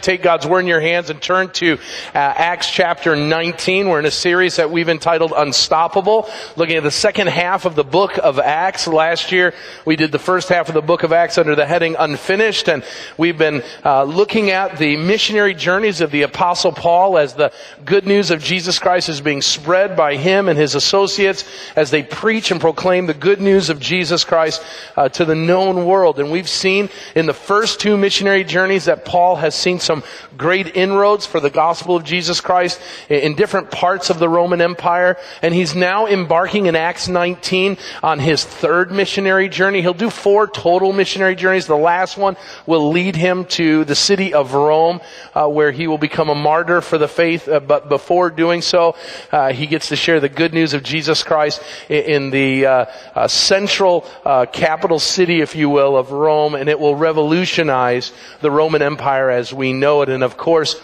take God's Word in your hands and turn to uh, Acts chapter 19. We're in a series that we've entitled Unstoppable, looking at the second half of the book of Acts. Last year, we did the first half of the book of Acts under the heading Unfinished, and we've been uh, looking at the missionary journeys of the Apostle Paul as the good news of Jesus Christ is being spread by him and his associates as they preach and proclaim the good news of Jesus Christ uh, to the known world. And we've seen in the first two missionary journeys that Paul has seen some great inroads for the gospel of Jesus Christ in different parts of the Roman Empire. And he's now embarking in Acts 19 on his third missionary journey. He'll do four total missionary journeys. The last one will lead him to the city of Rome, uh, where he will become a martyr for the faith. Uh, but before doing so, uh, he gets to share the good news of Jesus Christ in, in the uh, uh, central uh, capital city, if you will, of Rome, and it will revolutionize the Roman Empire as we know it. And of course,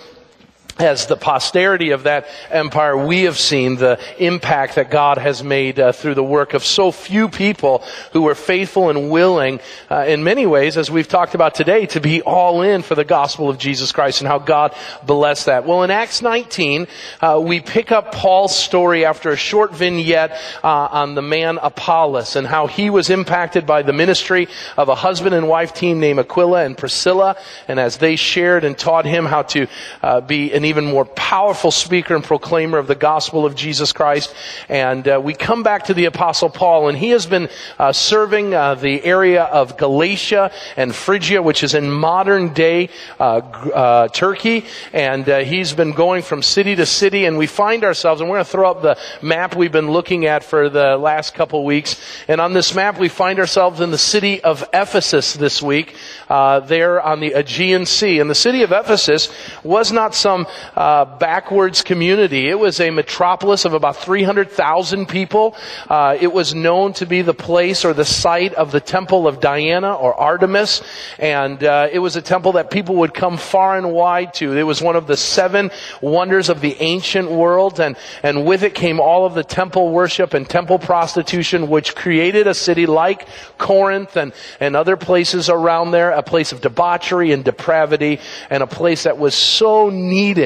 as the posterity of that empire, we have seen the impact that God has made uh, through the work of so few people who were faithful and willing, uh, in many ways, as we've talked about today, to be all in for the gospel of Jesus Christ and how God blessed that. Well, in Acts 19, uh, we pick up Paul's story after a short vignette uh, on the man Apollos and how he was impacted by the ministry of a husband and wife team named Aquila and Priscilla, and as they shared and taught him how to uh, be an an even more powerful speaker and proclaimer of the gospel of Jesus Christ. And uh, we come back to the apostle Paul and he has been uh, serving uh, the area of Galatia and Phrygia, which is in modern day uh, uh, Turkey. And uh, he's been going from city to city and we find ourselves, and we're going to throw up the map we've been looking at for the last couple weeks. And on this map, we find ourselves in the city of Ephesus this week, there on the Aegean Sea. And the city of Ephesus was not some uh, backwards community. It was a metropolis of about 300,000 people. Uh, it was known to be the place or the site of the temple of Diana or Artemis. And uh, it was a temple that people would come far and wide to. It was one of the seven wonders of the ancient world. And, and with it came all of the temple worship and temple prostitution, which created a city like Corinth and, and other places around there, a place of debauchery and depravity, and a place that was so needed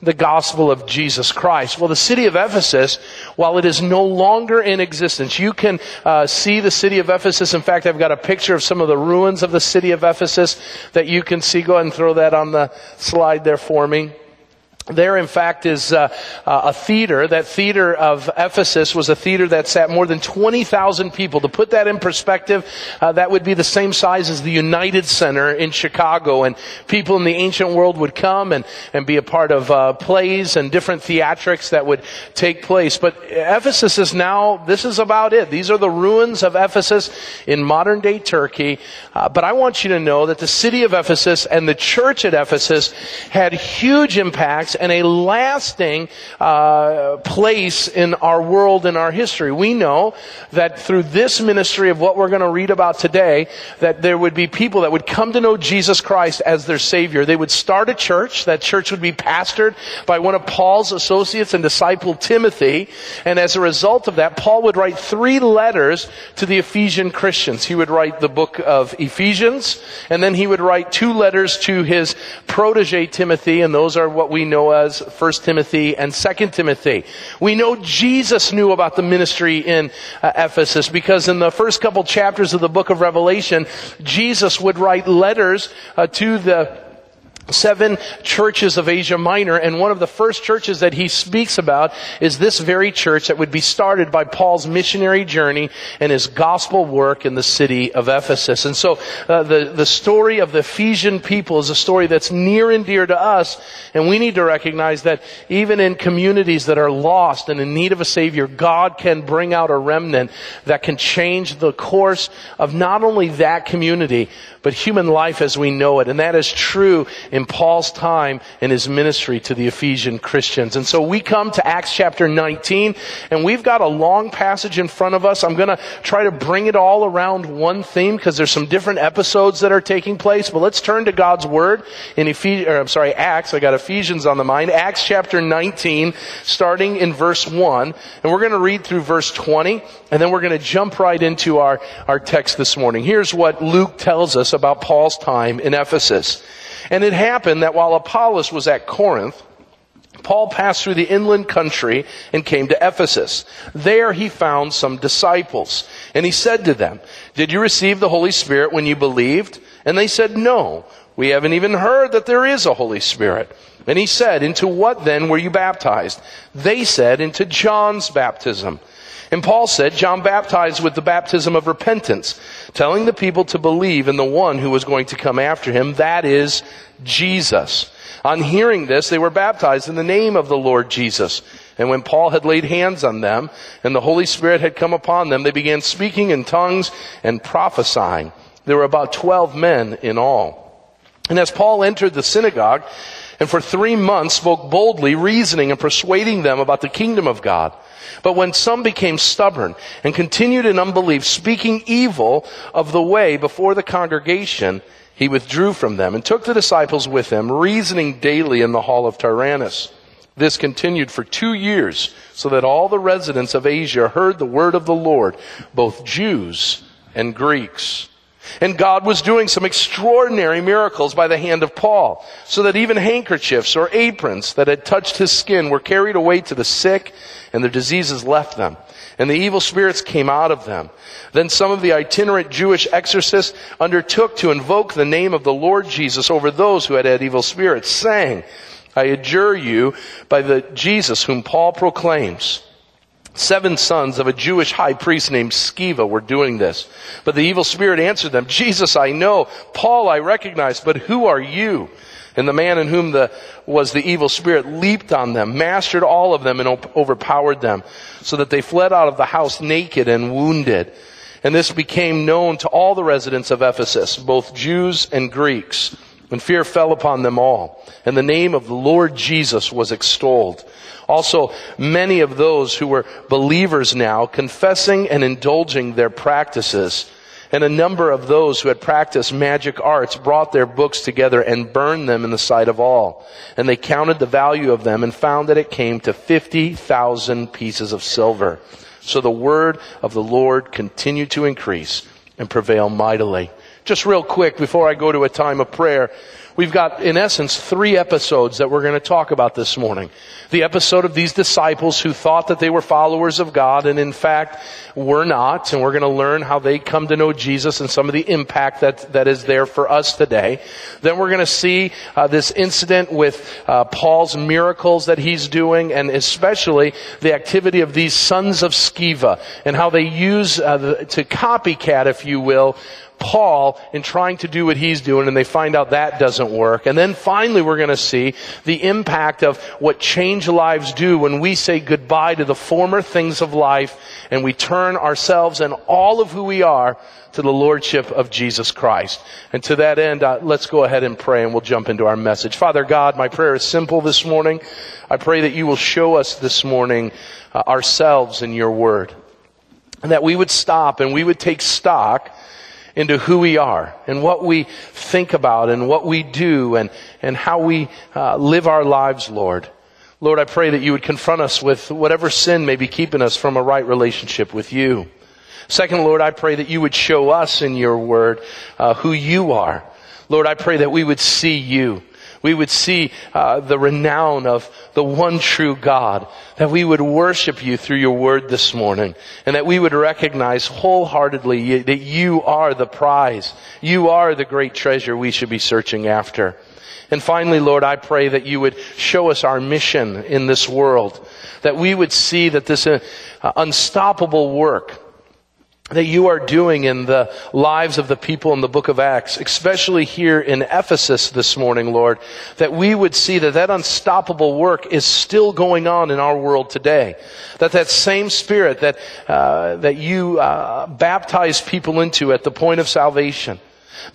the gospel of Jesus Christ. Well, the city of Ephesus, while it is no longer in existence, you can uh, see the city of Ephesus. In fact, I've got a picture of some of the ruins of the city of Ephesus that you can see. Go ahead and throw that on the slide there for me. There, in fact, is uh, a theater. That theater of Ephesus was a theater that sat more than 20,000 people. To put that in perspective, uh, that would be the same size as the United Center in Chicago. And people in the ancient world would come and, and be a part of uh, plays and different theatrics that would take place. But Ephesus is now, this is about it. These are the ruins of Ephesus in modern day Turkey. Uh, but I want you to know that the city of Ephesus and the church at Ephesus had huge impacts and a lasting uh, place in our world and our history. We know that through this ministry of what we're going to read about today, that there would be people that would come to know Jesus Christ as their Savior. They would start a church. That church would be pastored by one of Paul's associates and disciple Timothy. And as a result of that, Paul would write three letters to the Ephesian Christians. He would write the book of Ephesians, and then he would write two letters to his protege Timothy, and those are what we know as 1 Timothy and 2 Timothy. We know Jesus knew about the ministry in uh, Ephesus because in the first couple chapters of the book of Revelation, Jesus would write letters uh, to the seven churches of Asia Minor, and one of the first churches that he speaks about is this very church that would be started by Paul's missionary journey and his gospel work in the city of Ephesus. And so uh, the, the story of the Ephesian people is a story that's near and dear to us, and we need to recognize that even in communities that are lost and in need of a Savior, God can bring out a remnant that can change the course of not only that community, but human life as we know it. And that is true in Paul's time in his ministry to the Ephesian Christians. And so we come to Acts chapter 19, and we've got a long passage in front of us. I'm going to try to bring it all around one theme because there's some different episodes that are taking place. But let's turn to God's Word in Ephesians, I'm sorry, Acts. I got Ephesians on the mind. Acts chapter 19, starting in verse 1. And we're going to read through verse 20, and then we're going to jump right into our, our text this morning. Here's what Luke tells us about Paul's time in Ephesus. And it happened that while Apollos was at Corinth, Paul passed through the inland country and came to Ephesus. There he found some disciples. And he said to them, Did you receive the Holy Spirit when you believed? And they said, No, we haven't even heard that there is a Holy Spirit. And he said, Into what then were you baptized? They said, Into John's baptism. And Paul said, John baptized with the baptism of repentance, telling the people to believe in the one who was going to come after him, that is, Jesus. On hearing this, they were baptized in the name of the Lord Jesus. And when Paul had laid hands on them and the Holy Spirit had come upon them, they began speaking in tongues and prophesying. There were about 12 men in all. And as Paul entered the synagogue and for three months spoke boldly, reasoning and persuading them about the kingdom of God. But when some became stubborn and continued in unbelief, speaking evil of the way before the congregation, he withdrew from them and took the disciples with him, reasoning daily in the hall of Tyrannus. This continued for two years, so that all the residents of Asia heard the word of the Lord, both Jews and Greeks. And God was doing some extraordinary miracles by the hand of Paul, so that even handkerchiefs or aprons that had touched his skin were carried away to the sick, and their diseases left them and the evil spirits came out of them. Then some of the itinerant Jewish exorcists undertook to invoke the name of the Lord Jesus over those who had had evil spirits, saying, I adjure you by the Jesus whom Paul proclaims. Seven sons of a Jewish high priest named Sceva were doing this. But the evil spirit answered them, Jesus I know, Paul I recognize, but who are you? And the man in whom the, was the evil spirit leaped on them, mastered all of them, and op- overpowered them, so that they fled out of the house naked and wounded. And this became known to all the residents of Ephesus, both Jews and Greeks. And fear fell upon them all. And the name of the Lord Jesus was extolled. Also, many of those who were believers now, confessing and indulging their practices, and a number of those who had practiced magic arts brought their books together and burned them in the sight of all. And they counted the value of them and found that it came to 50,000 pieces of silver. So the word of the Lord continued to increase and prevail mightily. Just real quick before I go to a time of prayer, We've got, in essence, three episodes that we're going to talk about this morning. The episode of these disciples who thought that they were followers of God and in fact were not, and we're going to learn how they come to know Jesus and some of the impact that, that is there for us today. Then we're going to see uh, this incident with uh, Paul's miracles that he's doing and especially the activity of these sons of Sceva and how they use uh, the, to copycat, if you will, Paul in trying to do what he's doing and they find out that doesn't work. And then finally we're going to see the impact of what change lives do when we say goodbye to the former things of life and we turn ourselves and all of who we are to the Lordship of Jesus Christ. And to that end, uh, let's go ahead and pray and we'll jump into our message. Father God, my prayer is simple this morning. I pray that you will show us this morning uh, ourselves in your word. And that we would stop and we would take stock into who we are and what we think about and what we do and, and how we uh, live our lives, Lord. Lord, I pray that you would confront us with whatever sin may be keeping us from a right relationship with you. Second, Lord, I pray that you would show us in your word uh, who you are. Lord, I pray that we would see you we would see uh, the renown of the one true God, that we would worship you through your word this morning, and that we would recognize wholeheartedly that you are the prize. You are the great treasure we should be searching after. And finally, Lord, I pray that you would show us our mission in this world, that we would see that this uh, unstoppable work that you are doing in the lives of the people in the book of Acts, especially here in Ephesus this morning, Lord, that we would see that that unstoppable work is still going on in our world today. That that same spirit that, uh, that you uh, baptize people into at the point of salvation,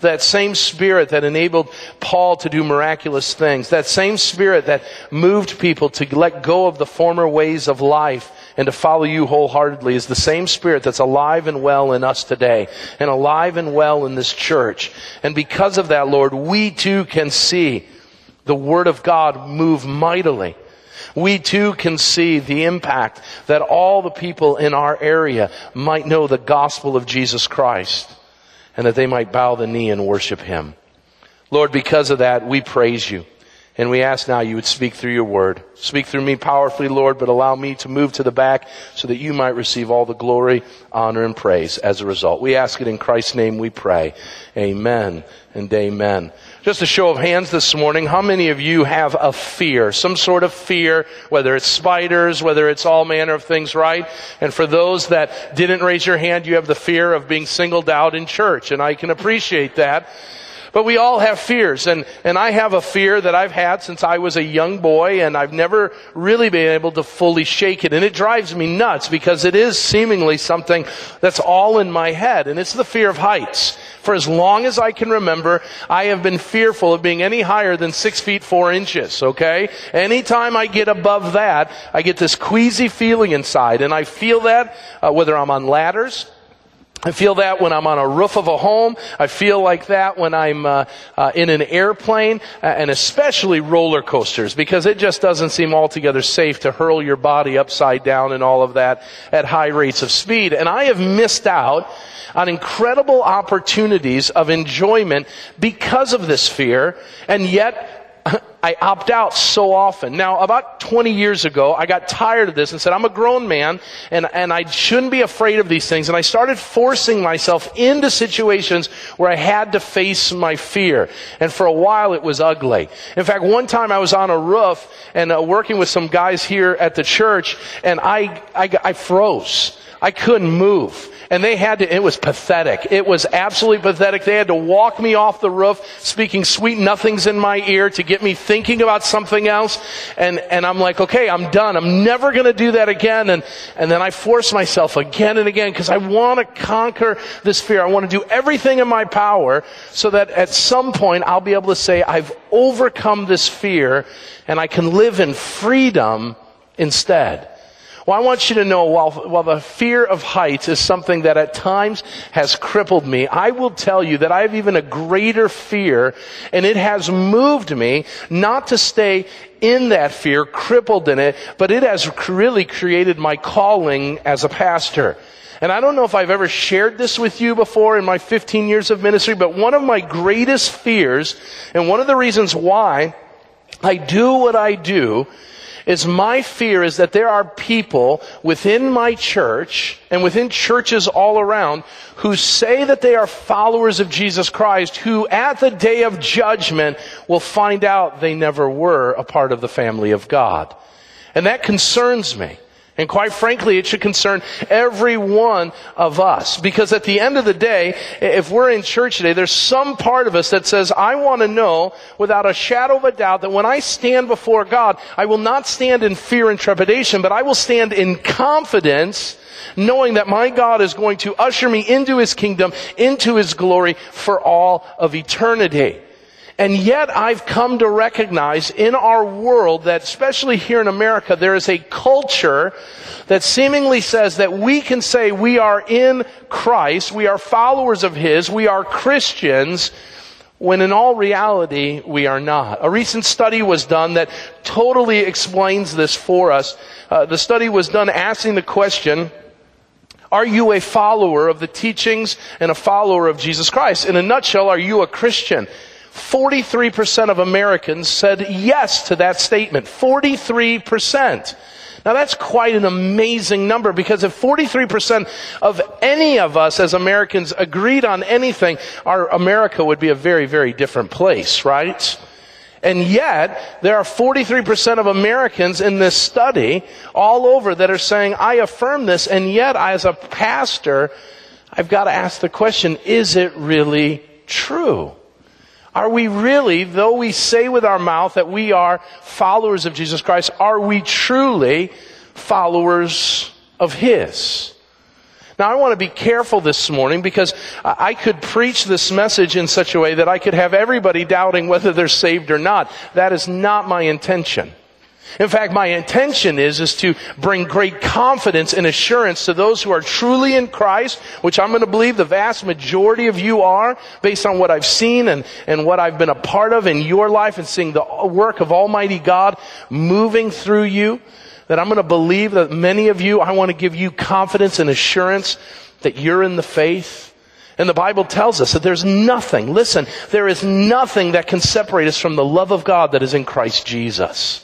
that same spirit that enabled Paul to do miraculous things, that same spirit that moved people to let go of the former ways of life and to follow you wholeheartedly is the same spirit that's alive and well in us today and alive and well in this church. And because of that, Lord, we too can see the Word of God move mightily. We too can see the impact that all the people in our area might know the gospel of Jesus Christ and that they might bow the knee and worship Him. Lord, because of that, we praise you. And we ask now you would speak through your word. Speak through me powerfully, Lord, but allow me to move to the back so that you might receive all the glory, honor, and praise as a result. We ask it in Christ's name we pray. Amen and amen. Just a show of hands this morning. How many of you have a fear? Some sort of fear, whether it's spiders, whether it's all manner of things, right? And for those that didn't raise your hand, you have the fear of being singled out in church. And I can appreciate that. But we all have fears, and, and I have a fear that I've had since I was a young boy, and I've never really been able to fully shake it. And it drives me nuts because it is seemingly something that's all in my head, and it's the fear of heights. For as long as I can remember, I have been fearful of being any higher than six feet four inches, okay? Anytime I get above that, I get this queasy feeling inside, and I feel that uh, whether I'm on ladders, I feel that when I'm on a roof of a home. I feel like that when I'm uh, uh, in an airplane, uh, and especially roller coasters, because it just doesn't seem altogether safe to hurl your body upside down and all of that at high rates of speed. And I have missed out on incredible opportunities of enjoyment because of this fear, and yet I opt out so often. Now, about 20 years ago, I got tired of this and said, I'm a grown man and, and I shouldn't be afraid of these things. And I started forcing myself into situations where I had to face my fear. And for a while, it was ugly. In fact, one time I was on a roof and uh, working with some guys here at the church and I, I, I froze. I couldn't move and they had to, it was pathetic. It was absolutely pathetic. They had to walk me off the roof, speaking sweet nothings in my ear to get me thinking about something else. And, and I'm like, okay, I'm done. I'm never going to do that again. And, and then I force myself again and again because I want to conquer this fear. I want to do everything in my power so that at some point I'll be able to say, I've overcome this fear and I can live in freedom instead. Well, I want you to know while, while the fear of heights is something that at times has crippled me, I will tell you that I have even a greater fear and it has moved me not to stay in that fear, crippled in it, but it has really created my calling as a pastor. And I don't know if I've ever shared this with you before in my 15 years of ministry, but one of my greatest fears and one of the reasons why I do what I do is my fear is that there are people within my church and within churches all around who say that they are followers of Jesus Christ who at the day of judgment will find out they never were a part of the family of God. And that concerns me. And quite frankly, it should concern every one of us. Because at the end of the day, if we're in church today, there's some part of us that says, I want to know without a shadow of a doubt that when I stand before God, I will not stand in fear and trepidation, but I will stand in confidence knowing that my God is going to usher me into His kingdom, into His glory for all of eternity. And yet I've come to recognize in our world that, especially here in America, there is a culture that seemingly says that we can say we are in Christ, we are followers of His, we are Christians, when in all reality we are not. A recent study was done that totally explains this for us. Uh, the study was done asking the question, are you a follower of the teachings and a follower of Jesus Christ? In a nutshell, are you a Christian? 43% of Americans said yes to that statement. 43%. Now that's quite an amazing number because if 43% of any of us as Americans agreed on anything, our America would be a very, very different place, right? And yet, there are 43% of Americans in this study all over that are saying, I affirm this, and yet, as a pastor, I've got to ask the question, is it really true? Are we really, though we say with our mouth that we are followers of Jesus Christ, are we truly followers of His? Now I want to be careful this morning because I could preach this message in such a way that I could have everybody doubting whether they're saved or not. That is not my intention. In fact, my intention is, is to bring great confidence and assurance to those who are truly in Christ, which I'm going to believe the vast majority of you are, based on what I've seen and, and what I've been a part of in your life and seeing the work of Almighty God moving through you. That I'm going to believe that many of you, I want to give you confidence and assurance that you're in the faith And the Bible tells us that there's nothing, listen, there is nothing that can separate us from the love of God that is in Christ Jesus.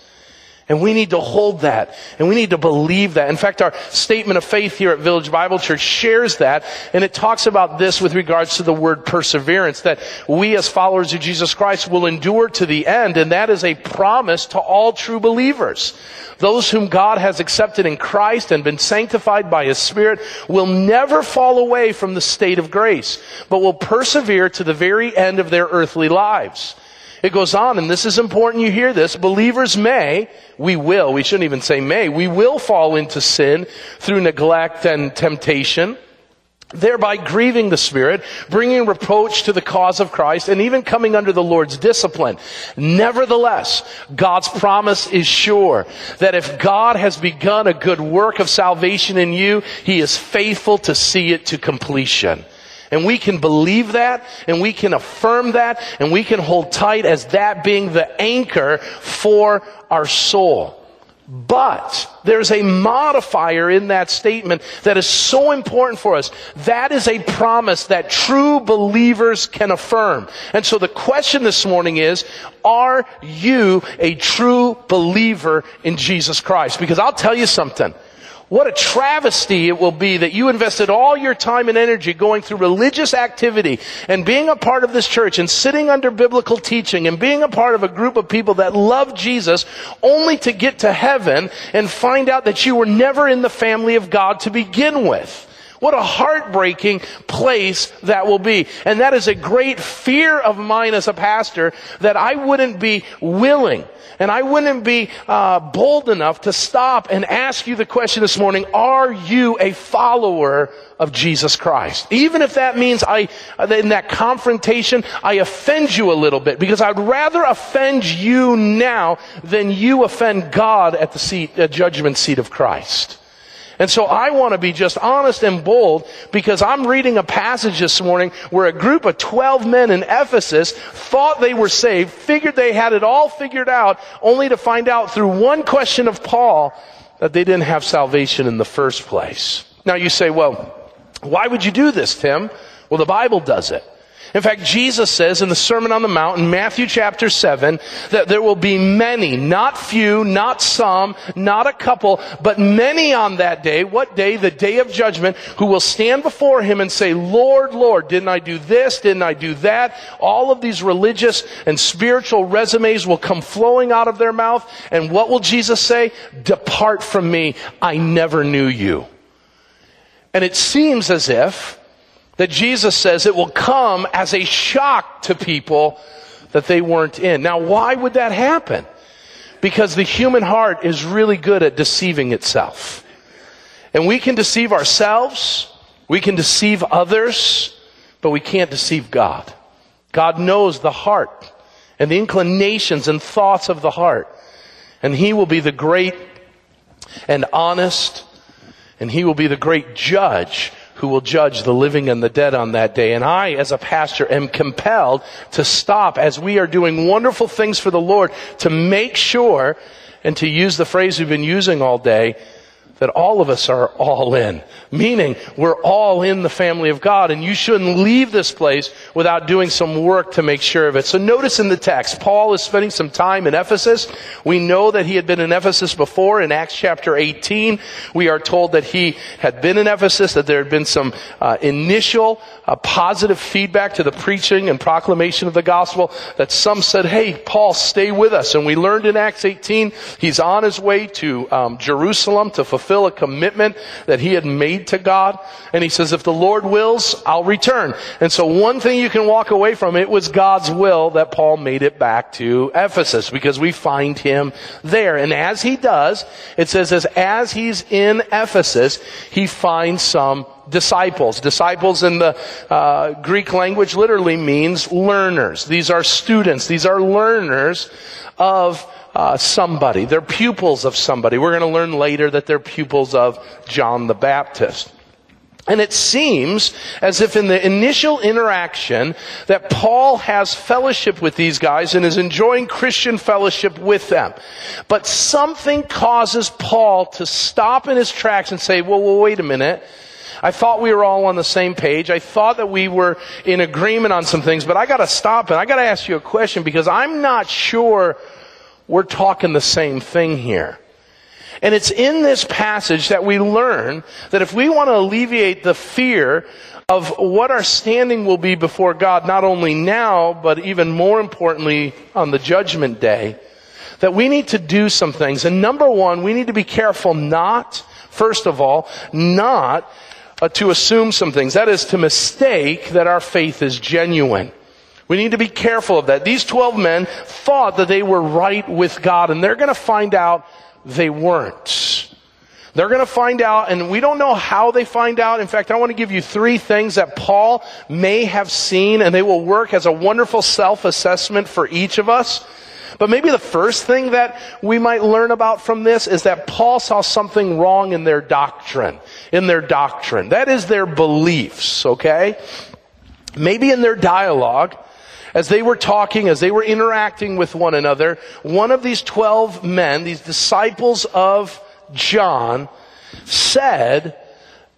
And we need to hold that. And we need to believe that. In fact, our statement of faith here at Village Bible Church shares that. And it talks about this with regards to the word perseverance, that we as followers of Jesus Christ will endure to the end. And that is a promise to all true believers. Those whom God has accepted in Christ and been sanctified by His Spirit will never fall away from the state of grace, but will persevere to the very end of their earthly lives. It goes on, and this is important you hear this. Believers may, we will, we shouldn't even say may, we will fall into sin through neglect and temptation, thereby grieving the Spirit, bringing reproach to the cause of Christ, and even coming under the Lord's discipline. Nevertheless, God's promise is sure that if God has begun a good work of salvation in you, He is faithful to see it to completion. And we can believe that, and we can affirm that, and we can hold tight as that being the anchor for our soul. But there's a modifier in that statement that is so important for us. That is a promise that true believers can affirm. And so the question this morning is, are you a true believer in Jesus Christ? Because I'll tell you something. What a travesty it will be that you invested all your time and energy going through religious activity and being a part of this church and sitting under biblical teaching and being a part of a group of people that love Jesus only to get to heaven and find out that you were never in the family of God to begin with. What a heartbreaking place that will be. And that is a great fear of mine as a pastor that I wouldn't be willing and I wouldn't be uh, bold enough to stop and ask you the question this morning, are you a follower of Jesus Christ? Even if that means I, in that confrontation, I offend you a little bit because I'd rather offend you now than you offend God at the seat, uh, judgment seat of Christ. And so I want to be just honest and bold because I'm reading a passage this morning where a group of 12 men in Ephesus thought they were saved, figured they had it all figured out, only to find out through one question of Paul that they didn't have salvation in the first place. Now you say, well, why would you do this, Tim? Well, the Bible does it. In fact, Jesus says in the Sermon on the Mount in Matthew chapter 7 that there will be many, not few, not some, not a couple, but many on that day. What day? The day of judgment, who will stand before him and say, Lord, Lord, didn't I do this? Didn't I do that? All of these religious and spiritual resumes will come flowing out of their mouth. And what will Jesus say? Depart from me. I never knew you. And it seems as if that Jesus says it will come as a shock to people that they weren't in. Now, why would that happen? Because the human heart is really good at deceiving itself. And we can deceive ourselves, we can deceive others, but we can't deceive God. God knows the heart and the inclinations and thoughts of the heart. And He will be the great and honest, and He will be the great judge who will judge the living and the dead on that day. And I, as a pastor, am compelled to stop as we are doing wonderful things for the Lord to make sure and to use the phrase we've been using all day that all of us are all in. Meaning, we're all in the family of God, and you shouldn't leave this place without doing some work to make sure of it. So notice in the text, Paul is spending some time in Ephesus. We know that he had been in Ephesus before in Acts chapter 18. We are told that he had been in Ephesus, that there had been some uh, initial uh, positive feedback to the preaching and proclamation of the gospel, that some said, hey, Paul, stay with us. And we learned in Acts 18, he's on his way to um, Jerusalem to fulfill fulfill a commitment that he had made to God. And he says, if the Lord wills, I'll return. And so one thing you can walk away from, it was God's will that Paul made it back to Ephesus because we find him there. And as he does, it says as, as he's in Ephesus, he finds some disciples. Disciples in the uh, Greek language literally means learners. These are students. These are learners of uh, somebody. They're pupils of somebody. We're going to learn later that they're pupils of John the Baptist. And it seems as if in the initial interaction that Paul has fellowship with these guys and is enjoying Christian fellowship with them. But something causes Paul to stop in his tracks and say, well, well wait a minute. I thought we were all on the same page. I thought that we were in agreement on some things, but I gotta stop and I gotta ask you a question because I'm not sure we're talking the same thing here. And it's in this passage that we learn that if we want to alleviate the fear of what our standing will be before God, not only now, but even more importantly on the judgment day, that we need to do some things. And number one, we need to be careful not, first of all, not uh, to assume some things. That is to mistake that our faith is genuine. We need to be careful of that. These 12 men thought that they were right with God and they're going to find out they weren't. They're going to find out, and we don't know how they find out. In fact, I want to give you three things that Paul may have seen, and they will work as a wonderful self-assessment for each of us. But maybe the first thing that we might learn about from this is that Paul saw something wrong in their doctrine. In their doctrine. That is their beliefs, okay? Maybe in their dialogue, as they were talking, as they were interacting with one another, one of these 12 men, these disciples of John, said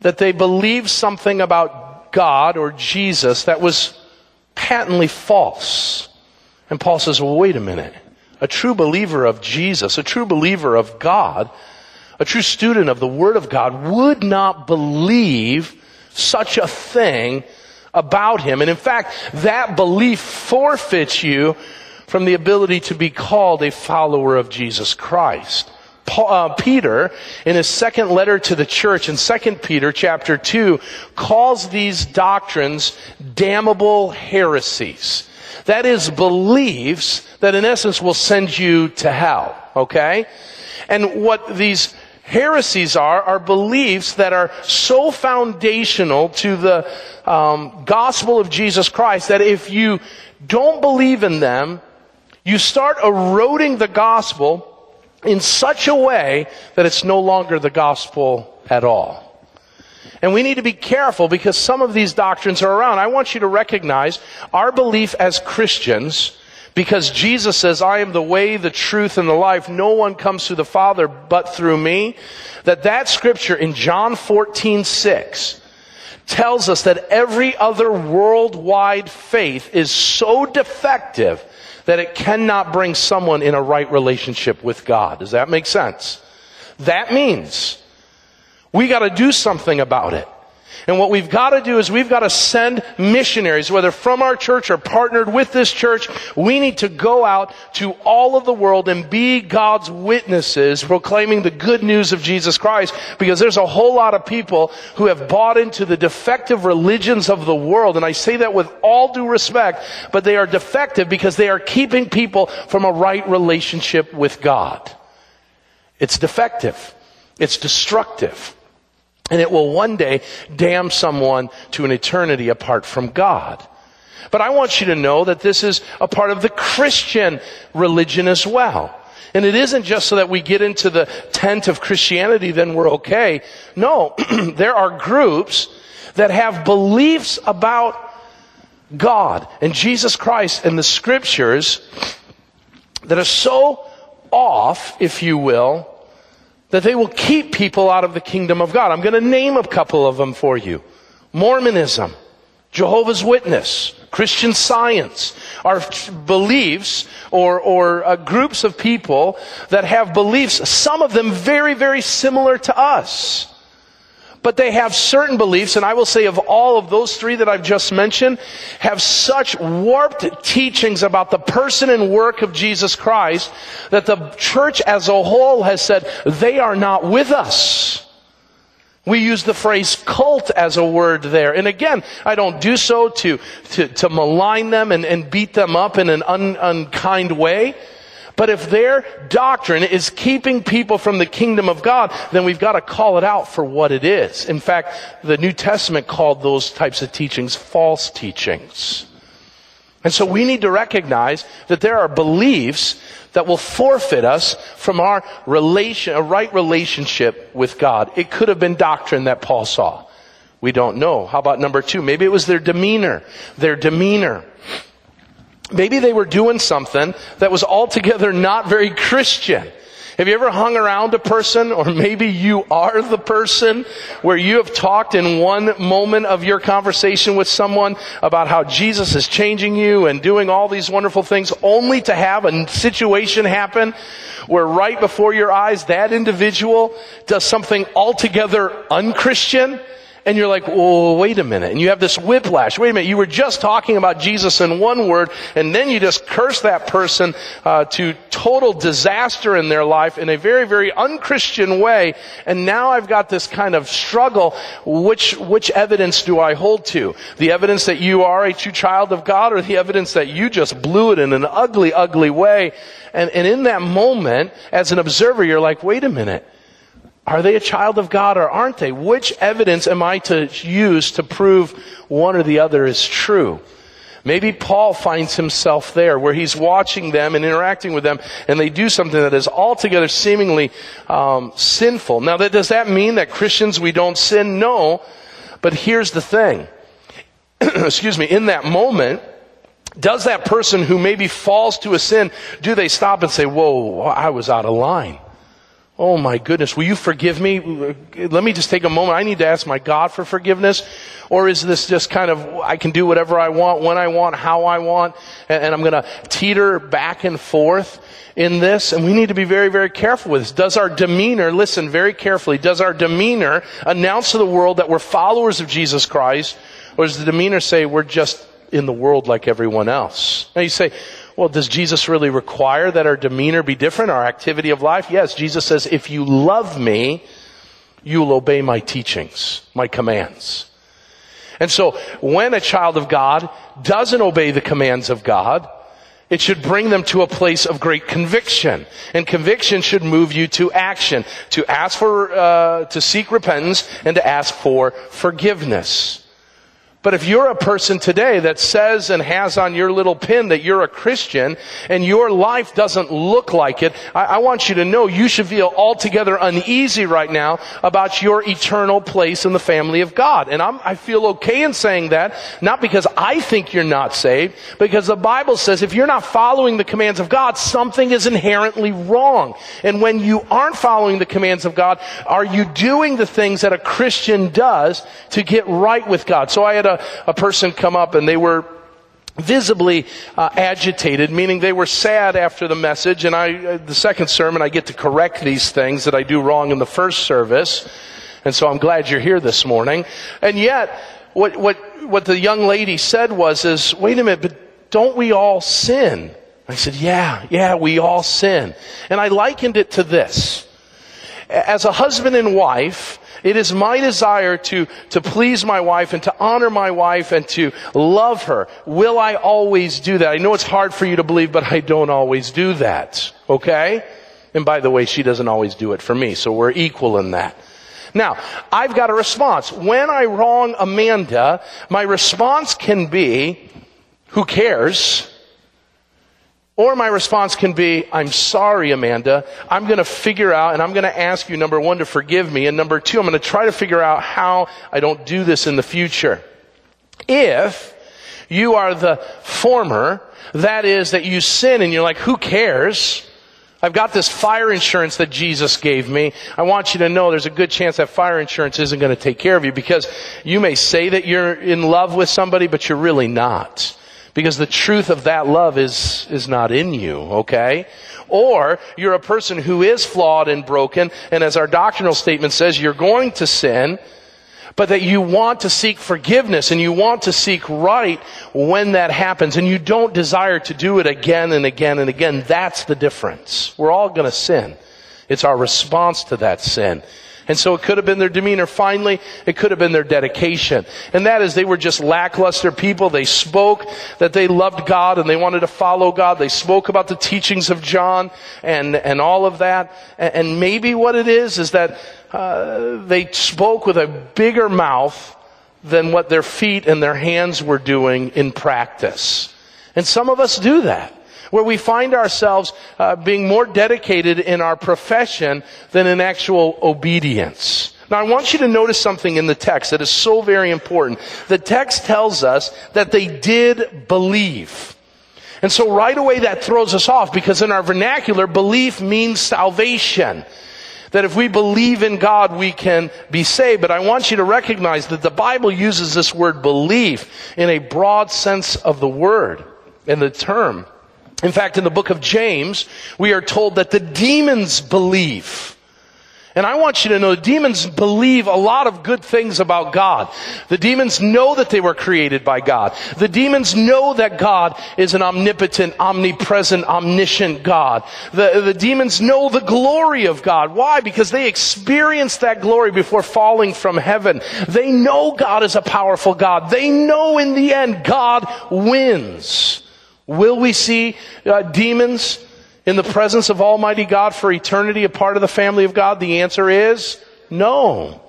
that they believed something about God or Jesus that was patently false. And Paul says, well, wait a minute. A true believer of Jesus, a true believer of God, a true student of the Word of God would not believe such a thing about him. And in fact, that belief forfeits you from the ability to be called a follower of Jesus Christ. Paul, uh, Peter, in his second letter to the church in 2 Peter chapter 2, calls these doctrines damnable heresies. That is beliefs that in essence will send you to hell. Okay? And what these heresies are, are beliefs that are so foundational to the um, gospel of Jesus Christ that if you don't believe in them, you start eroding the gospel in such a way that it's no longer the gospel at all. And we need to be careful because some of these doctrines are around. I want you to recognize our belief as Christians because Jesus says, I am the way, the truth, and the life. No one comes to the Father but through me. That that scripture in John 14, 6 tells us that every other worldwide faith is so defective that it cannot bring someone in a right relationship with God. Does that make sense? That means we gotta do something about it. And what we've got to do is we've got to send missionaries, whether from our church or partnered with this church. We need to go out to all of the world and be God's witnesses proclaiming the good news of Jesus Christ because there's a whole lot of people who have bought into the defective religions of the world. And I say that with all due respect, but they are defective because they are keeping people from a right relationship with God. It's defective. It's destructive. And it will one day damn someone to an eternity apart from God. But I want you to know that this is a part of the Christian religion as well. And it isn't just so that we get into the tent of Christianity, then we're okay. No, there are groups that have beliefs about God and Jesus Christ and the scriptures that are so off, if you will, that they will keep people out of the kingdom of God. I'm going to name a couple of them for you. Mormonism, Jehovah's Witness, Christian Science are beliefs or, or uh, groups of people that have beliefs, some of them very, very similar to us. But they have certain beliefs, and I will say of all of those three that I've just mentioned, have such warped teachings about the person and work of Jesus Christ that the church as a whole has said, they are not with us. We use the phrase cult as a word there. And again, I don't do so to, to, to malign them and, and beat them up in an un, unkind way. But if their doctrine is keeping people from the kingdom of God, then we've got to call it out for what it is. In fact, the New Testament called those types of teachings false teachings. And so we need to recognize that there are beliefs that will forfeit us from our relation, a right relationship with God. It could have been doctrine that Paul saw. We don't know. How about number two? Maybe it was their demeanor. Their demeanor. Maybe they were doing something that was altogether not very Christian. Have you ever hung around a person, or maybe you are the person, where you have talked in one moment of your conversation with someone about how Jesus is changing you and doing all these wonderful things, only to have a situation happen where right before your eyes that individual does something altogether unchristian? And you're like, "Oh, wait a minute. And you have this whiplash. Wait a minute. You were just talking about Jesus in one word, and then you just curse that person uh, to total disaster in their life in a very, very unchristian way. And now I've got this kind of struggle. Which, which evidence do I hold to? The evidence that you are a true child of God or the evidence that you just blew it in an ugly, ugly way? And, and in that moment, as an observer, you're like, wait a minute. Are they a child of God or aren't they? Which evidence am I to use to prove one or the other is true? Maybe Paul finds himself there where he's watching them and interacting with them and they do something that is altogether seemingly um, sinful. Now, that, does that mean that Christians we don't sin? No. But here's the thing. Excuse me. In that moment, does that person who maybe falls to a sin, do they stop and say, whoa, I was out of line? Oh my goodness, will you forgive me? Let me just take a moment. I need to ask my God for forgiveness. Or is this just kind of, I can do whatever I want, when I want, how I want, and, and I'm gonna teeter back and forth in this? And we need to be very, very careful with this. Does our demeanor, listen very carefully, does our demeanor announce to the world that we're followers of Jesus Christ? Or does the demeanor say we're just in the world like everyone else? Now you say, well, does Jesus really require that our demeanor be different, our activity of life? Yes, Jesus says, if you love me, you'll obey my teachings, my commands. And so when a child of God doesn't obey the commands of God, it should bring them to a place of great conviction. And conviction should move you to action, to ask for, uh, to seek repentance and to ask for forgiveness. But if you're a person today that says and has on your little pin that you're a Christian and your life doesn't look like it, I, I, want you to know you should feel altogether uneasy right now about your eternal place in the family of God. And I'm, I feel okay in saying that, not because I think you're not saved, because the Bible says if you're not following the commands of God, something is inherently wrong. And when you aren't following the commands of God, are you doing the things that a Christian does to get right with God? So I had a, a person come up and they were visibly uh, agitated, meaning they were sad after the message. And I, uh, the second sermon, I get to correct these things that I do wrong in the first service. And so I'm glad you're here this morning. And yet, what, what, what the young lady said was, is, wait a minute, but don't we all sin? I said, yeah, yeah, we all sin. And I likened it to this. As a husband and wife, it is my desire to, to please my wife and to honor my wife and to love her. Will I always do that? I know it's hard for you to believe, but I don't always do that. Okay? And by the way, she doesn't always do it for me, so we're equal in that. Now, I've got a response. When I wrong Amanda, my response can be, who cares? Or my response can be, I'm sorry, Amanda. I'm going to figure out, and I'm going to ask you, number one, to forgive me. And number two, I'm going to try to figure out how I don't do this in the future. If you are the former, that is that you sin and you're like, who cares? I've got this fire insurance that Jesus gave me. I want you to know there's a good chance that fire insurance isn't going to take care of you because you may say that you're in love with somebody, but you're really not. Because the truth of that love is, is not in you, okay? Or you're a person who is flawed and broken, and as our doctrinal statement says, you're going to sin, but that you want to seek forgiveness and you want to seek right when that happens, and you don't desire to do it again and again and again. That's the difference. We're all gonna sin. It's our response to that sin. And so it could have been their demeanor. Finally, it could have been their dedication. And that is they were just lackluster people. They spoke that they loved God and they wanted to follow God. They spoke about the teachings of John and, and all of that. And, maybe what it is is that uh, they spoke with a bigger mouth than what their feet and their hands were doing in practice. And some of us do that where we find ourselves uh, being more dedicated in our profession than in actual obedience. Now I want you to notice something in the text that is so very important. The text tells us that they did believe. And so right away that throws us off because in our vernacular, belief means salvation. That if we believe in God, we can be saved. But I want you to recognize that the Bible uses this word belief in a broad sense of the word and the term. In fact, in the book of James, we are told that the demons believe. And I want you to know demons believe a lot of good things about God. The demons know that they were created by God. The demons know that God is an omnipotent, omnipresent, omniscient God. The, the demons know the glory of God. Why? Because they experienced that glory before falling from heaven. They know God is a powerful God. They know in the end God wins. Will we see uh, demons in the presence of Almighty God for eternity, a part of the family of God? The answer is no.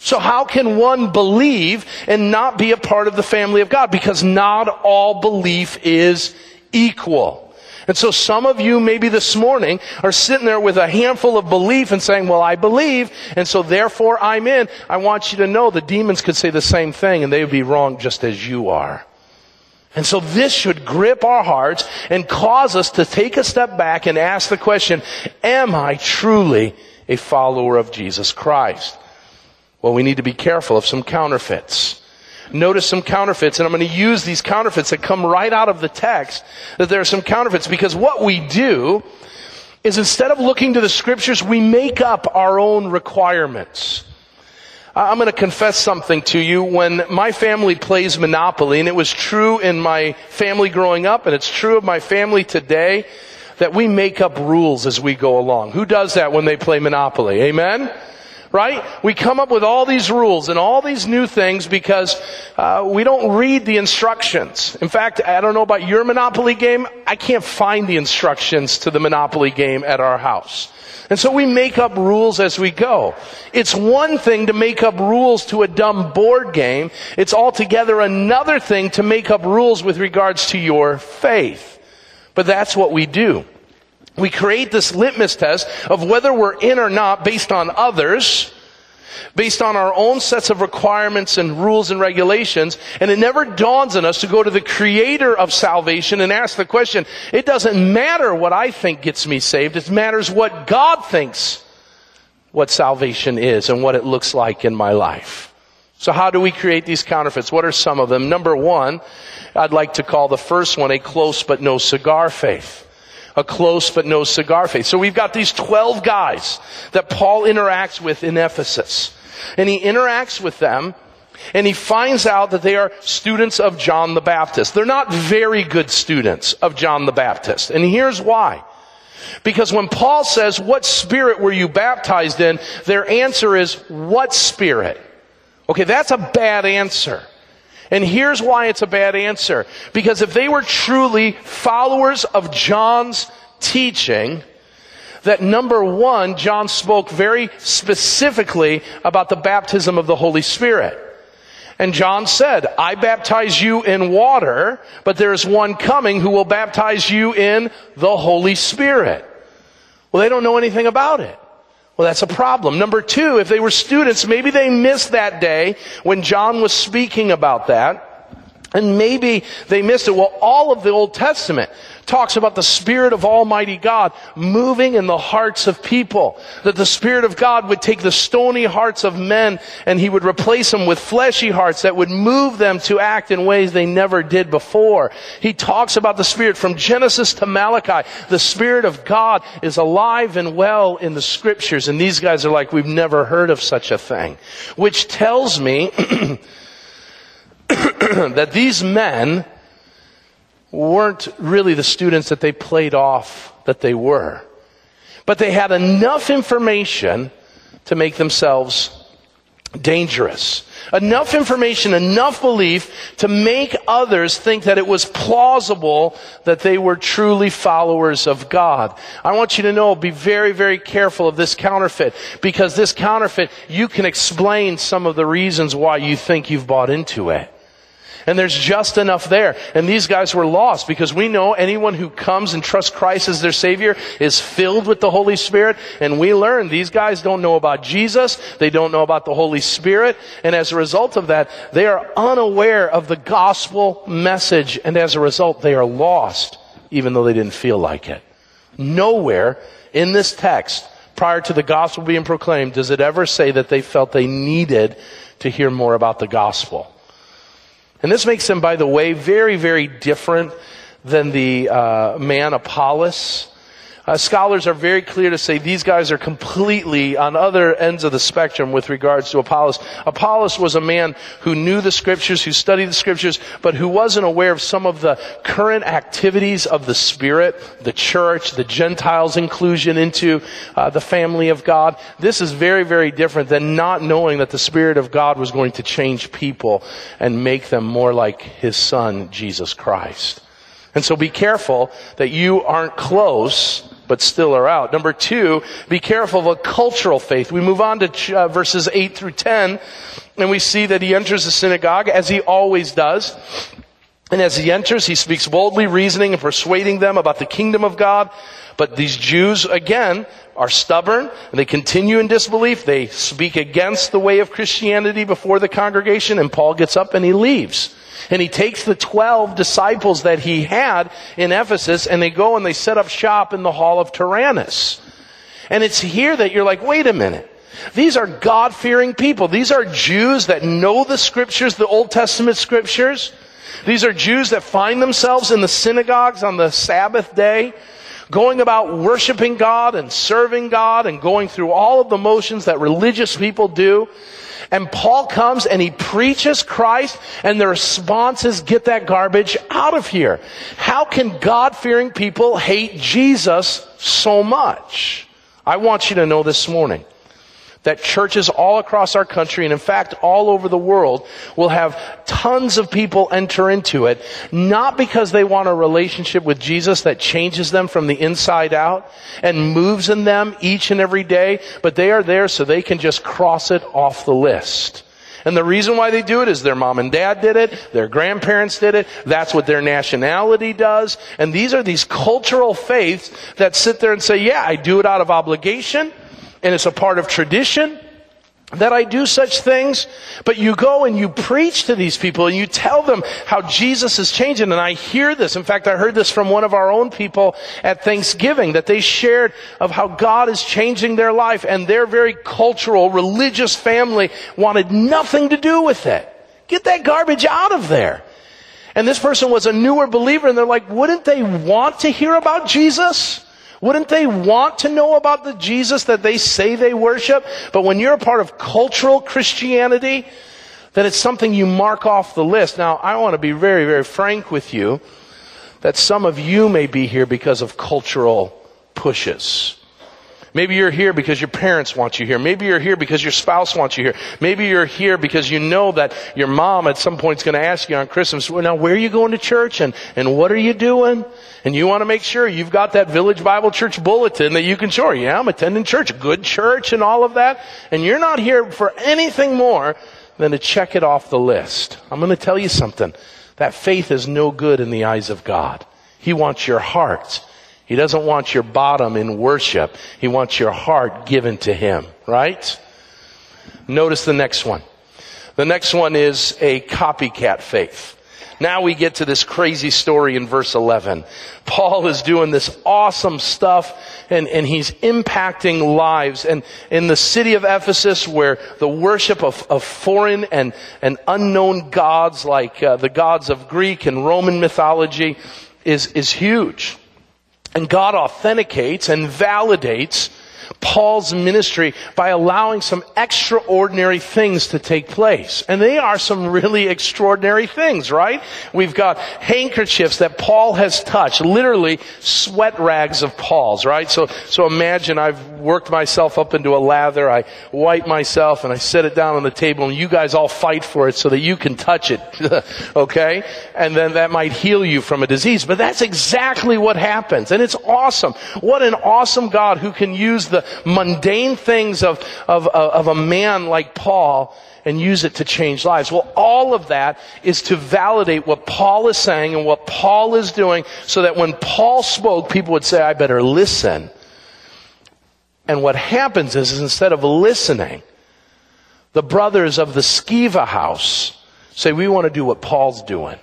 So how can one believe and not be a part of the family of God? Because not all belief is equal. And so some of you maybe this morning are sitting there with a handful of belief and saying, well, I believe, and so therefore I'm in. I want you to know the demons could say the same thing and they would be wrong just as you are. And so this should grip our hearts and cause us to take a step back and ask the question, am I truly a follower of Jesus Christ? Well, we need to be careful of some counterfeits. Notice some counterfeits, and I'm going to use these counterfeits that come right out of the text, that there are some counterfeits, because what we do is instead of looking to the scriptures, we make up our own requirements. I'm going to confess something to you. When my family plays Monopoly, and it was true in my family growing up, and it's true of my family today, that we make up rules as we go along. Who does that when they play Monopoly? Amen? Right? We come up with all these rules and all these new things because uh, we don't read the instructions. In fact, I don't know about your Monopoly game. I can't find the instructions to the Monopoly game at our house. And so we make up rules as we go. It's one thing to make up rules to a dumb board game. It's altogether another thing to make up rules with regards to your faith. But that's what we do. We create this litmus test of whether we're in or not based on others, based on our own sets of requirements and rules and regulations, and it never dawns on us to go to the creator of salvation and ask the question, it doesn't matter what I think gets me saved, it matters what God thinks what salvation is and what it looks like in my life. So how do we create these counterfeits? What are some of them? Number one, I'd like to call the first one a close but no cigar faith a close but no cigar faith. So we've got these 12 guys that Paul interacts with in Ephesus. And he interacts with them and he finds out that they are students of John the Baptist. They're not very good students of John the Baptist. And here's why. Because when Paul says, what spirit were you baptized in? Their answer is, what spirit? Okay, that's a bad answer. And here's why it's a bad answer. Because if they were truly followers of John's teaching, that number one, John spoke very specifically about the baptism of the Holy Spirit. And John said, I baptize you in water, but there's one coming who will baptize you in the Holy Spirit. Well, they don't know anything about it. Well, that's a problem. Number two, if they were students, maybe they missed that day when John was speaking about that. And maybe they missed it. Well, all of the Old Testament talks about the Spirit of Almighty God moving in the hearts of people. That the Spirit of God would take the stony hearts of men and He would replace them with fleshy hearts that would move them to act in ways they never did before. He talks about the Spirit from Genesis to Malachi. The Spirit of God is alive and well in the Scriptures. And these guys are like, we've never heard of such a thing. Which tells me that these men weren't really the students that they played off that they were. But they had enough information to make themselves dangerous. Enough information, enough belief to make others think that it was plausible that they were truly followers of God. I want you to know, be very, very careful of this counterfeit because this counterfeit, you can explain some of the reasons why you think you've bought into it. And there's just enough there. And these guys were lost because we know anyone who comes and trusts Christ as their Savior is filled with the Holy Spirit. And we learn these guys don't know about Jesus. They don't know about the Holy Spirit. And as a result of that, they are unaware of the gospel message. And as a result, they are lost. even though they didn't feel like it. Nowhere in this text, prior to the gospel being proclaimed, does it ever say that they felt they needed to hear more about the gospel. And this makes them, by the way, very, very different than the uh, man Apollos uh, scholars are very clear to say these guys are completely on other ends of the spectrum with regards to Apollos. Apollos was a man who knew the scriptures, who studied the scriptures, but who wasn't aware of some of the current activities of the Spirit, the church, the Gentiles' inclusion into uh, the family of God. This is very, very different than not knowing that the Spirit of God was going to change people and make them more like His Son, Jesus Christ. And so be careful that you aren't close but still are out. Number two, be careful of a cultural faith. We move on to uh, verses 8 through 10, and we see that he enters the synagogue, as he always does. And as he enters, he speaks boldly, reasoning and persuading them about the kingdom of God. But these Jews, again, are stubborn, and they continue in disbelief. They speak against the way of Christianity before the congregation, and Paul gets up and he leaves. And he takes the 12 disciples that he had in Ephesus and they go and they set up shop in the hall of Tyrannus. And it's here that you're like, wait a minute. These are God fearing people. These are Jews that know the scriptures, the Old Testament scriptures. These are Jews that find themselves in the synagogues on the Sabbath day, going about worshiping God and serving God and going through all of the motions that religious people do. And Paul comes and he preaches Christ and the response is get that garbage out of here. How can God fearing people hate Jesus so much? I want you to know this morning that churches all across our country and in fact all over the world will have tons of people enter into it, not because they want a relationship with Jesus that changes them from the inside out and moves in them each and every day, but they are there so they can just cross it off the list. And the reason why they do it is their mom and dad did it, their grandparents did it, that's what their nationality does. And these are these cultural faiths that sit there and say, yeah, I do it out of obligation and it's a part of tradition that I do such things, but you go and you preach to these people and you tell them how Jesus is changing. And I hear this. In fact, I heard this from one of our own people at Thanksgiving that they shared of how God is changing their life and their very cultural, religious family wanted nothing to do with it. Get that garbage out of there. And this person was a newer believer and they're like, wouldn't they want to hear about Jesus? Wouldn't they want to know about the Jesus that they say they worship? But when you're a part of cultural Christianity, then it's something you mark off the list. Now, I want to be very, very frank with you that some of you may be here because of cultural pushes. Maybe you're here because your parents want you here. Maybe you're here because your spouse wants you here. Maybe you're here because you know that your mom at some point is going to ask you on Christmas, well, now where are you going to church and, and what are you doing? And you want to make sure you've got that Village Bible Church bulletin that you can show. Yeah, I'm attending church, good church and all of that. And you're not here for anything more than to check it off the list. I'm going to tell you something. That faith is no good in the eyes of God. He wants your heart. He doesn't want your bottom in worship. He wants your heart given to Him, right? Notice the next one. The next one is a copycat faith. Now we get to this crazy story in verse 11. Paul is doing this awesome stuff and, and he's impacting lives. And in the city of Ephesus where the worship of, of foreign and, and unknown gods like uh, the gods of Greek and Roman mythology is, is huge. And God authenticates and validates Paul's ministry by allowing some extraordinary things to take place. And they are some really extraordinary things, right? We've got handkerchiefs that Paul has touched, literally sweat rags of Paul's, right? So, so imagine I've worked myself up into a lather, I wipe myself and I set it down on the table and you guys all fight for it so that you can touch it, okay? And then that might heal you from a disease. But that's exactly what happens. And it's awesome. What an awesome God who can use the mundane things of, of, of a man like Paul and use it to change lives. Well, all of that is to validate what Paul is saying and what Paul is doing so that when Paul spoke, people would say, I better listen. And what happens is, is instead of listening, the brothers of the Sceva house say, we want to do what Paul's doing.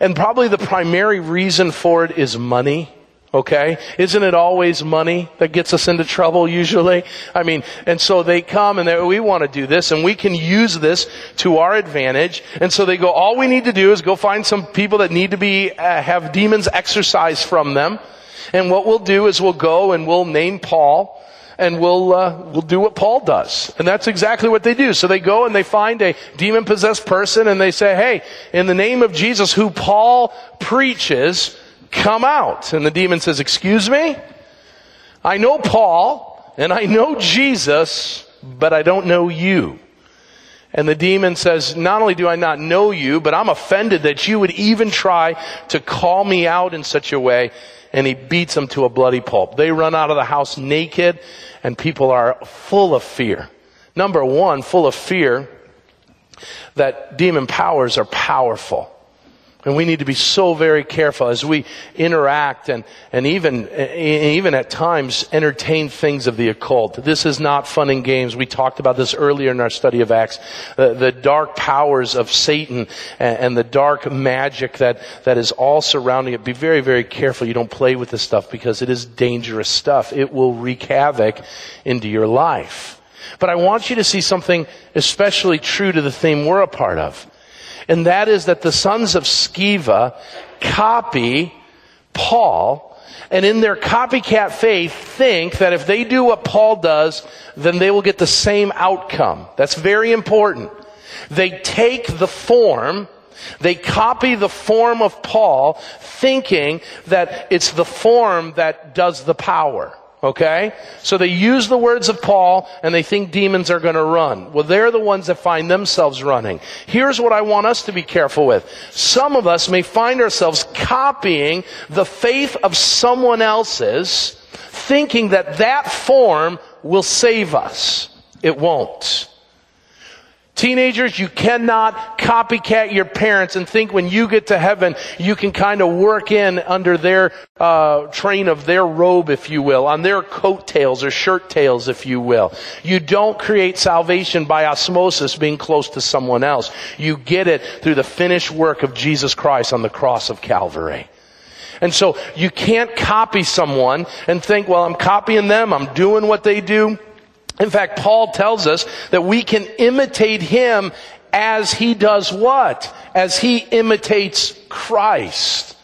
And probably the primary reason for it is money. Okay? Isn't it always money that gets us into trouble usually? I mean, and so they come and they, we want to do this and we can use this to our advantage. And so they go, all we need to do is go find some people that need to be, uh, have demons exorcised from them. And what we'll do is we'll go and we'll name Paul and we'll uh, we'll do what Paul does, and that's exactly what they do. So they go and they find a demon possessed person, and they say, "Hey, in the name of Jesus, who Paul preaches, come out." And the demon says, "Excuse me, I know Paul and I know Jesus, but I don't know you." And the demon says, not only do I not know you, but I'm offended that you would even try to call me out in such a way and he beats them to a bloody pulp. They run out of the house naked and people are full of fear. Number one, full of fear that demon powers are powerful. And we need to be so very careful as we interact and, and even, even at times entertain things of the occult. This is not fun and games. We talked about this earlier in our study of Acts. The, the dark powers of Satan and, and, the dark magic that, that is all surrounding it. Be very, very careful you don't play with this stuff because it is dangerous stuff. It will wreak havoc into your life. But I want you to see something especially true to the theme we're a part of and that is that the sons of Sceva copy Paul and in their copycat faith think that if they do what Paul does, then they will get the same outcome. That's very important. They take the form, they copy the form of Paul, thinking that it's the form that does the power. Okay? So they use the words of Paul and they think demons are going to run. Well, they're the ones that find themselves running. Here's what I want us to be careful with. Some of us may find ourselves copying the faith of someone else's, thinking that that form will save us. It won't. Teenagers, you cannot copycat your parents and think when you get to heaven, you can kind of work in under their uh, train of their robe, if you will, on their coattails or shirt tails, if you will. You don't create salvation by osmosis, being close to someone else. You get it through the finished work of Jesus Christ on the cross of Calvary. And so you can't copy someone and think, well, I'm copying them, I'm doing what they do. In fact, Paul tells us that we can imitate him as he does what? As he imitates Christ.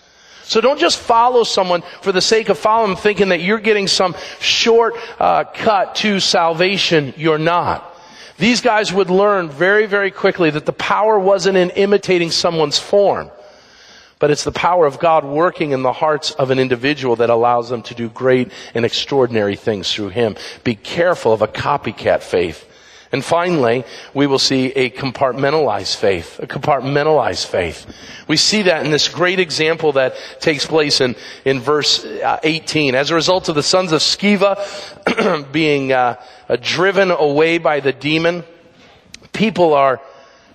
So don't just follow someone for the sake of following thinking that you're getting some short uh, cut to salvation. You're not. These guys would learn very, very quickly that the power wasn't in imitating someone's form but it's the power of God working in the hearts of an individual that allows them to do great and extraordinary things through Him. Be careful of a copycat faith. And finally, we will see a compartmentalized faith, a compartmentalized faith. We see that in this great example that takes place in, in verse uh, 18. As a result of the sons of Sceva being uh, uh, driven away by the demon, people are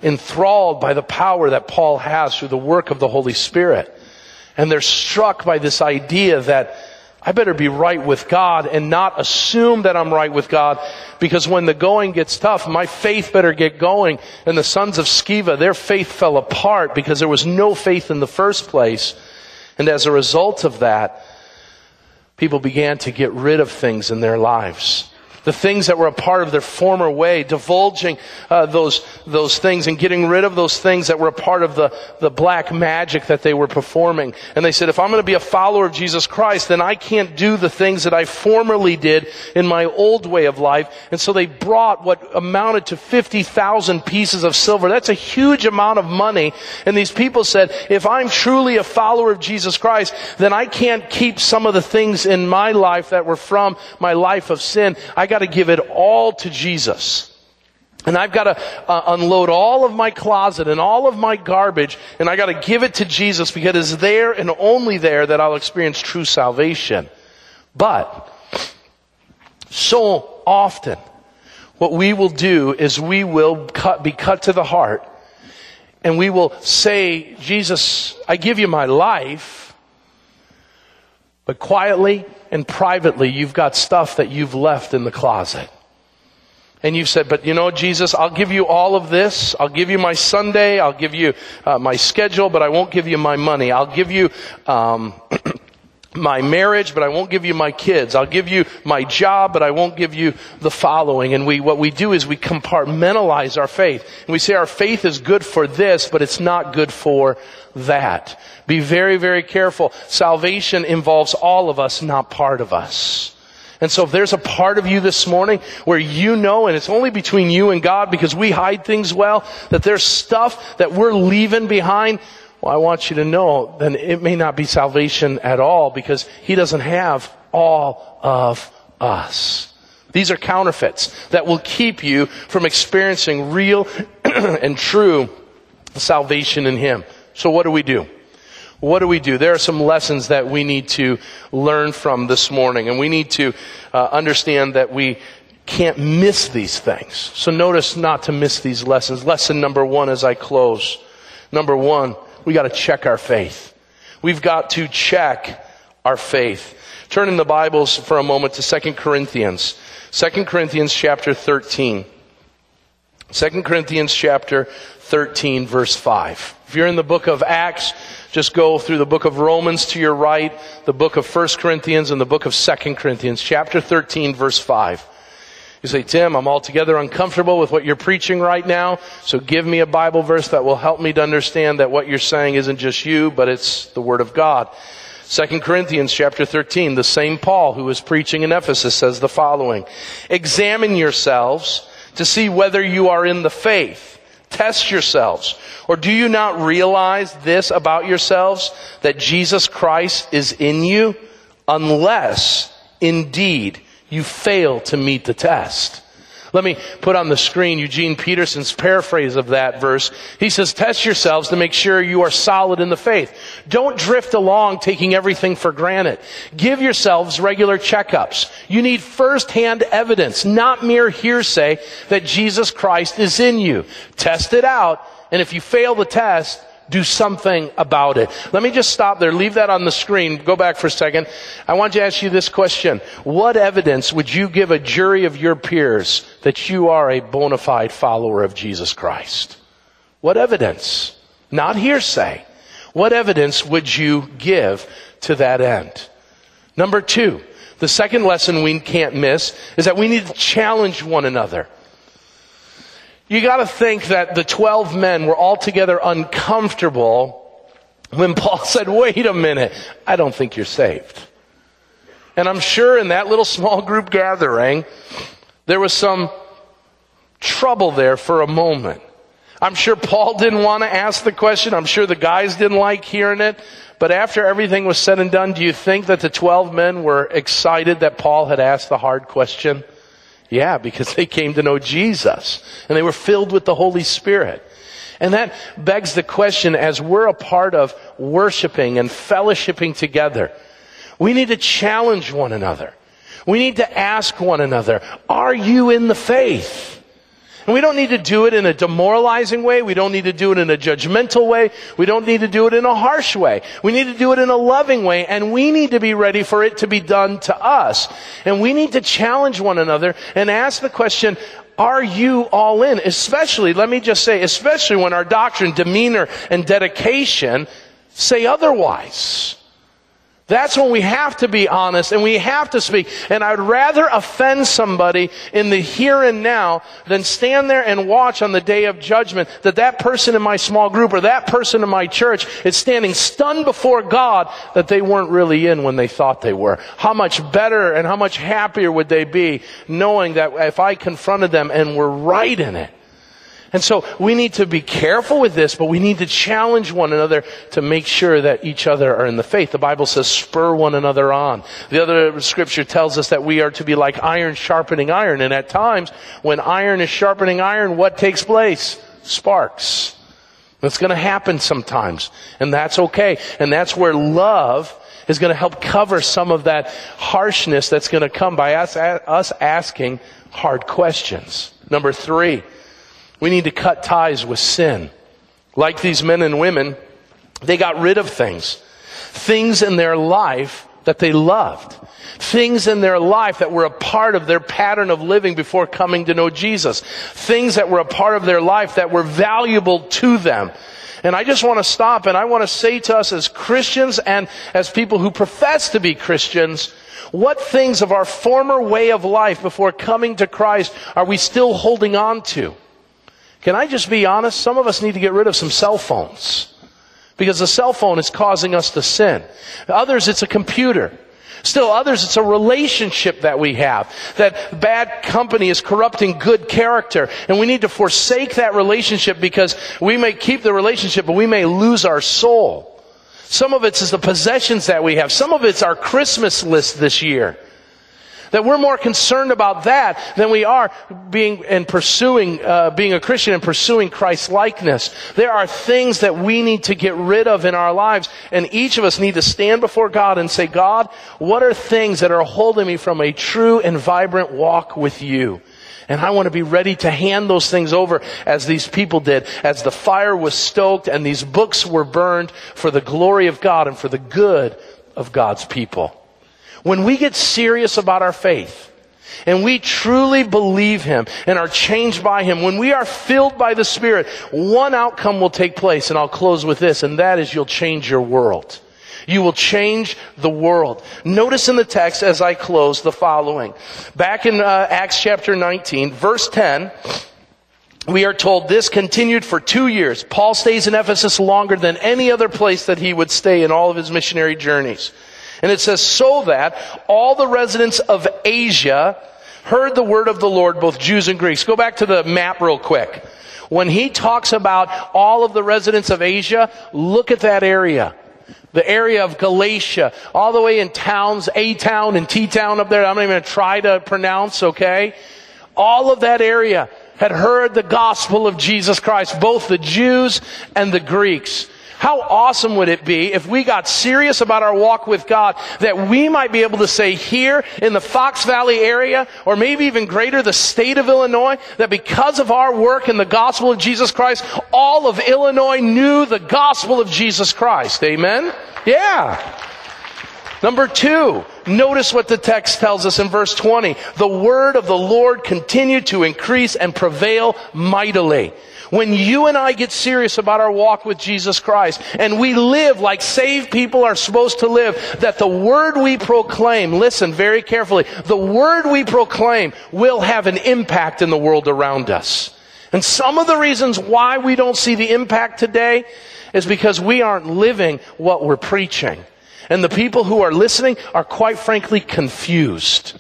enthralled by the power that Paul has through the work of the Holy Spirit. And they're struck by this idea that I better be right with God and not assume that I'm right with God because when the going gets tough, my faith better get going. And the sons of Sceva, their faith fell apart because there was no faith in the first place. And as a result of that, people began to get rid of things in their lives the things that were a part of their former way, divulging uh, those those things and getting rid of those things that were a part of the the black magic that they were performing. And they said, if I'm going to be a follower of Jesus Christ, then I can't do the things that I formerly did in my old way of life. And so they brought what amounted to fifty thousand pieces of silver. That's a huge amount of money. And these people said, if I'm truly a follower of Jesus Christ, then I can't keep some of the things in my life that were from my life of sin. I got got to give it all to Jesus. And I've got to uh, unload all of my closet and all of my garbage, and I got to give it to Jesus because it's there and only there that I'll experience true salvation. But, so often, what we will do is we will cut, be cut to the heart, and we will say, Jesus, I give you my life, but quietly, and privately, you've got stuff that you've left in the closet. And you've said, but you know, Jesus, I'll give you all of this. I'll give you my Sunday. I'll give you uh, my schedule, but I won't give you my money. I'll give you, um, my marriage, but I won't give you my kids. I'll give you my job, but I won't give you the following. And we, what we do is we compartmentalize our faith. And we say our faith is good for this, but it's not good for that. Be very, very careful. Salvation involves all of us, not part of us. And so if there's a part of you this morning where you know, and it's only between you and God because we hide things well, that there's stuff that we're leaving behind, well, I want you to know, then it may not be salvation at all because He doesn't have all of us. These are counterfeits that will keep you from experiencing real and true salvation in Him. So what do we do? What do we do? There are some lessons that we need to learn from this morning, and we need to uh, understand that we can't miss these things. So notice not to miss these lessons. Lesson number one as I close. Number one, we got to check our faith. We've got to check our faith. Turn in the Bibles for a moment to 2 Corinthians. 2 Corinthians chapter 13. 2 Corinthians chapter 13 verse 5. If you're in the book of Acts, just go through the book of Romans to your right, the book of 1 Corinthians and the book of 2 Corinthians, chapter 13 verse 5. You say, Tim, I'm altogether uncomfortable with what you're preaching right now, so give me a Bible verse that will help me to understand that what you're saying isn't just you, but it's the Word of God. 2 Corinthians chapter 13, the same Paul who was preaching in Ephesus says the following, Examine yourselves to see whether you are in the faith. Test yourselves. Or do you not realize this about yourselves, that Jesus Christ is in you, unless indeed you fail to meet the test. Let me put on the screen Eugene Peterson's paraphrase of that verse. He says, test yourselves to make sure you are solid in the faith. Don't drift along taking everything for granted. Give yourselves regular checkups. You need firsthand evidence, not mere hearsay that Jesus Christ is in you. Test it out, and if you fail the test, do something about it. Let me just stop there. Leave that on the screen. Go back for a second. I want to ask you this question. What evidence would you give a jury of your peers that you are a bona fide follower of Jesus Christ? What evidence? Not hearsay. What evidence would you give to that end? Number two, the second lesson we can't miss is that we need to challenge one another. You got to think that the 12 men were altogether uncomfortable when Paul said, wait a minute, I don't think you're saved. And I'm sure in that little small group gathering, there was some trouble there for a moment. I'm sure Paul didn't want to ask the question. I'm sure the guys didn't like hearing it. But after everything was said and done, do you think that the 12 men were excited that Paul had asked the hard question? Yeah, because they came to know Jesus and they were filled with the Holy Spirit. And that begs the question as we're a part of worshiping and fellowshipping together, we need to challenge one another. We need to ask one another, are you in the faith? And we don't need to do it in a demoralizing way. We don't need to do it in a judgmental way. We don't need to do it in a harsh way. We need to do it in a loving way. And we need to be ready for it to be done to us. And we need to challenge one another and ask the question, are you all in? Especially, let me just say, especially when our doctrine, demeanor, and dedication say otherwise. That's when we have to be honest and we have to speak. And I'd rather offend somebody in the here and now than stand there and watch on the day of judgment that that person in my small group or that person in my church is standing stunned before God that they weren't really in when they thought they were. How much better and how much happier would they be knowing that if I confronted them and were right in it, and so we need to be careful with this, but we need to challenge one another to make sure that each other are in the faith. The Bible says spur one another on. The other scripture tells us that we are to be like iron sharpening iron. And at times, when iron is sharpening iron, what takes place? Sparks. That's going to happen sometimes. And that's okay. And that's where love is going to help cover some of that harshness that's going to come by us, us asking hard questions. Number three, we need to cut ties with sin. Like these men and women, they got rid of things. Things in their life that they loved. Things in their life that were a part of their pattern of living before coming to know Jesus. Things that were a part of their life that were valuable to them. And I just want to stop and I want to say to us as Christians and as people who profess to be Christians, what things of our former way of life before coming to Christ are we still holding on to? Can I just be honest? Some of us need to get rid of some cell phones. Because the cell phone is causing us to sin. Others, it's a computer. Still others, it's a relationship that we have. That bad company is corrupting good character. And we need to forsake that relationship because we may keep the relationship, but we may lose our soul. Some of it's the possessions that we have. Some of it's our Christmas list this year. That we're more concerned about that than we are being and pursuing, uh, being a Christian and pursuing Christ's likeness. There are things that we need to get rid of in our lives, and each of us need to stand before God and say, God, what are things that are holding me from a true and vibrant walk with you? And I want to be ready to hand those things over as these people did, as the fire was stoked and these books were burned for the glory of God and for the good of God's people. When we get serious about our faith, and we truly believe Him and are changed by Him, when we are filled by the Spirit, one outcome will take place, and I'll close with this, and that is you'll change your world. You will change the world. Notice in the text as I close the following. Back in uh, Acts chapter 19, verse 10, we are told this continued for two years. Paul stays in Ephesus longer than any other place that he would stay in all of his missionary journeys. And it says, so that all the residents of Asia heard the word of the Lord, both Jews and Greeks. Go back to the map real quick. When he talks about all of the residents of Asia, look at that area. The area of Galatia, all the way in towns, A town and T town up there, I'm not even going to try to pronounce, okay? All of that area had heard the gospel of Jesus Christ, both the Jews and the Greeks. How awesome would it be if we got serious about our walk with God that we might be able to say here in the Fox Valley area or maybe even greater the state of Illinois that because of our work in the gospel of Jesus Christ, all of Illinois knew the gospel of Jesus Christ. Amen? Yeah. Number two, notice what the text tells us in verse 20. The word of the Lord continued to increase and prevail mightily. When you and I get serious about our walk with Jesus Christ and we live like saved people are supposed to live, that the word we proclaim, listen very carefully, the word we proclaim will have an impact in the world around us. And some of the reasons why we don't see the impact today is because we aren't living what we're preaching. And the people who are listening are quite frankly confused.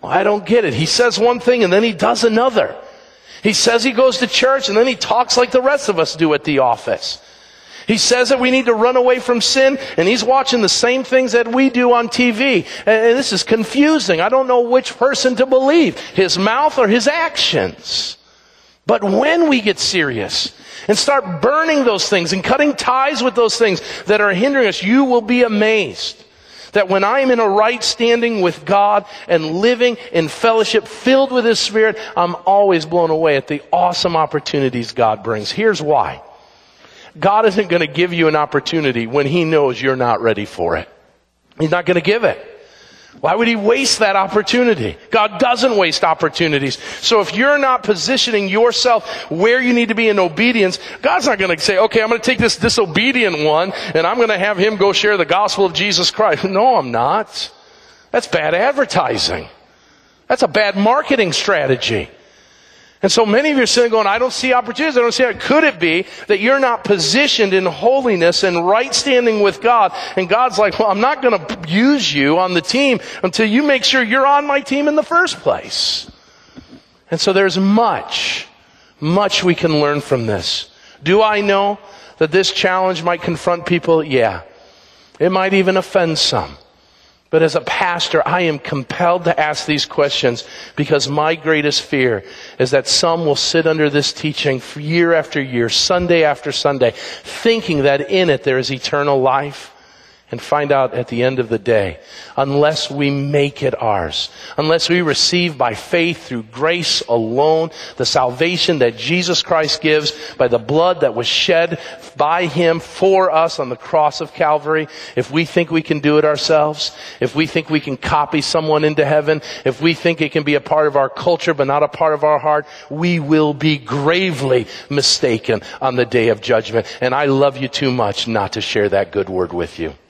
Well, I don't get it. He says one thing and then he does another. He says he goes to church and then he talks like the rest of us do at the office. He says that we need to run away from sin, and he's watching the same things that we do on TV. And this is confusing. I don't know which person to believe, his mouth or his actions. But when we get serious and start burning those things and cutting ties with those things that are hindering us, you will be amazed that when I am in a right standing with God and living in fellowship filled with His Spirit, I'm always blown away at the awesome opportunities God brings. Here's why. God isn't going to give you an opportunity when He knows you're not ready for it. He's not going to give it. Why would he waste that opportunity? God doesn't waste opportunities. So if you're not positioning yourself where you need to be in obedience, God's not going to say, okay, I'm going to take this disobedient one and I'm going to have him go share the gospel of Jesus Christ. No, I'm not. That's bad advertising. That's a bad marketing strategy. And so many of you are sitting going, I don't see opportunities. I don't see how Could it be that you're not positioned in holiness and right standing with God? And God's like, well, I'm not going to use you on the team until you make sure you're on my team in the first place. And so there's much, much we can learn from this. Do I know that this challenge might confront people? Yeah. It might even offend some. But as a pastor, I am compelled to ask these questions because my greatest fear is that some will sit under this teaching year after year, Sunday after Sunday, thinking that in it there is eternal life. And find out at the end of the day, unless we make it ours, unless we receive by faith through grace alone the salvation that Jesus Christ gives by the blood that was shed by Him for us on the cross of Calvary, if we think we can do it ourselves, if we think we can copy someone into heaven, if we think it can be a part of our culture but not a part of our heart, we will be gravely mistaken on the day of judgment. And I love you too much not to share that good word with you.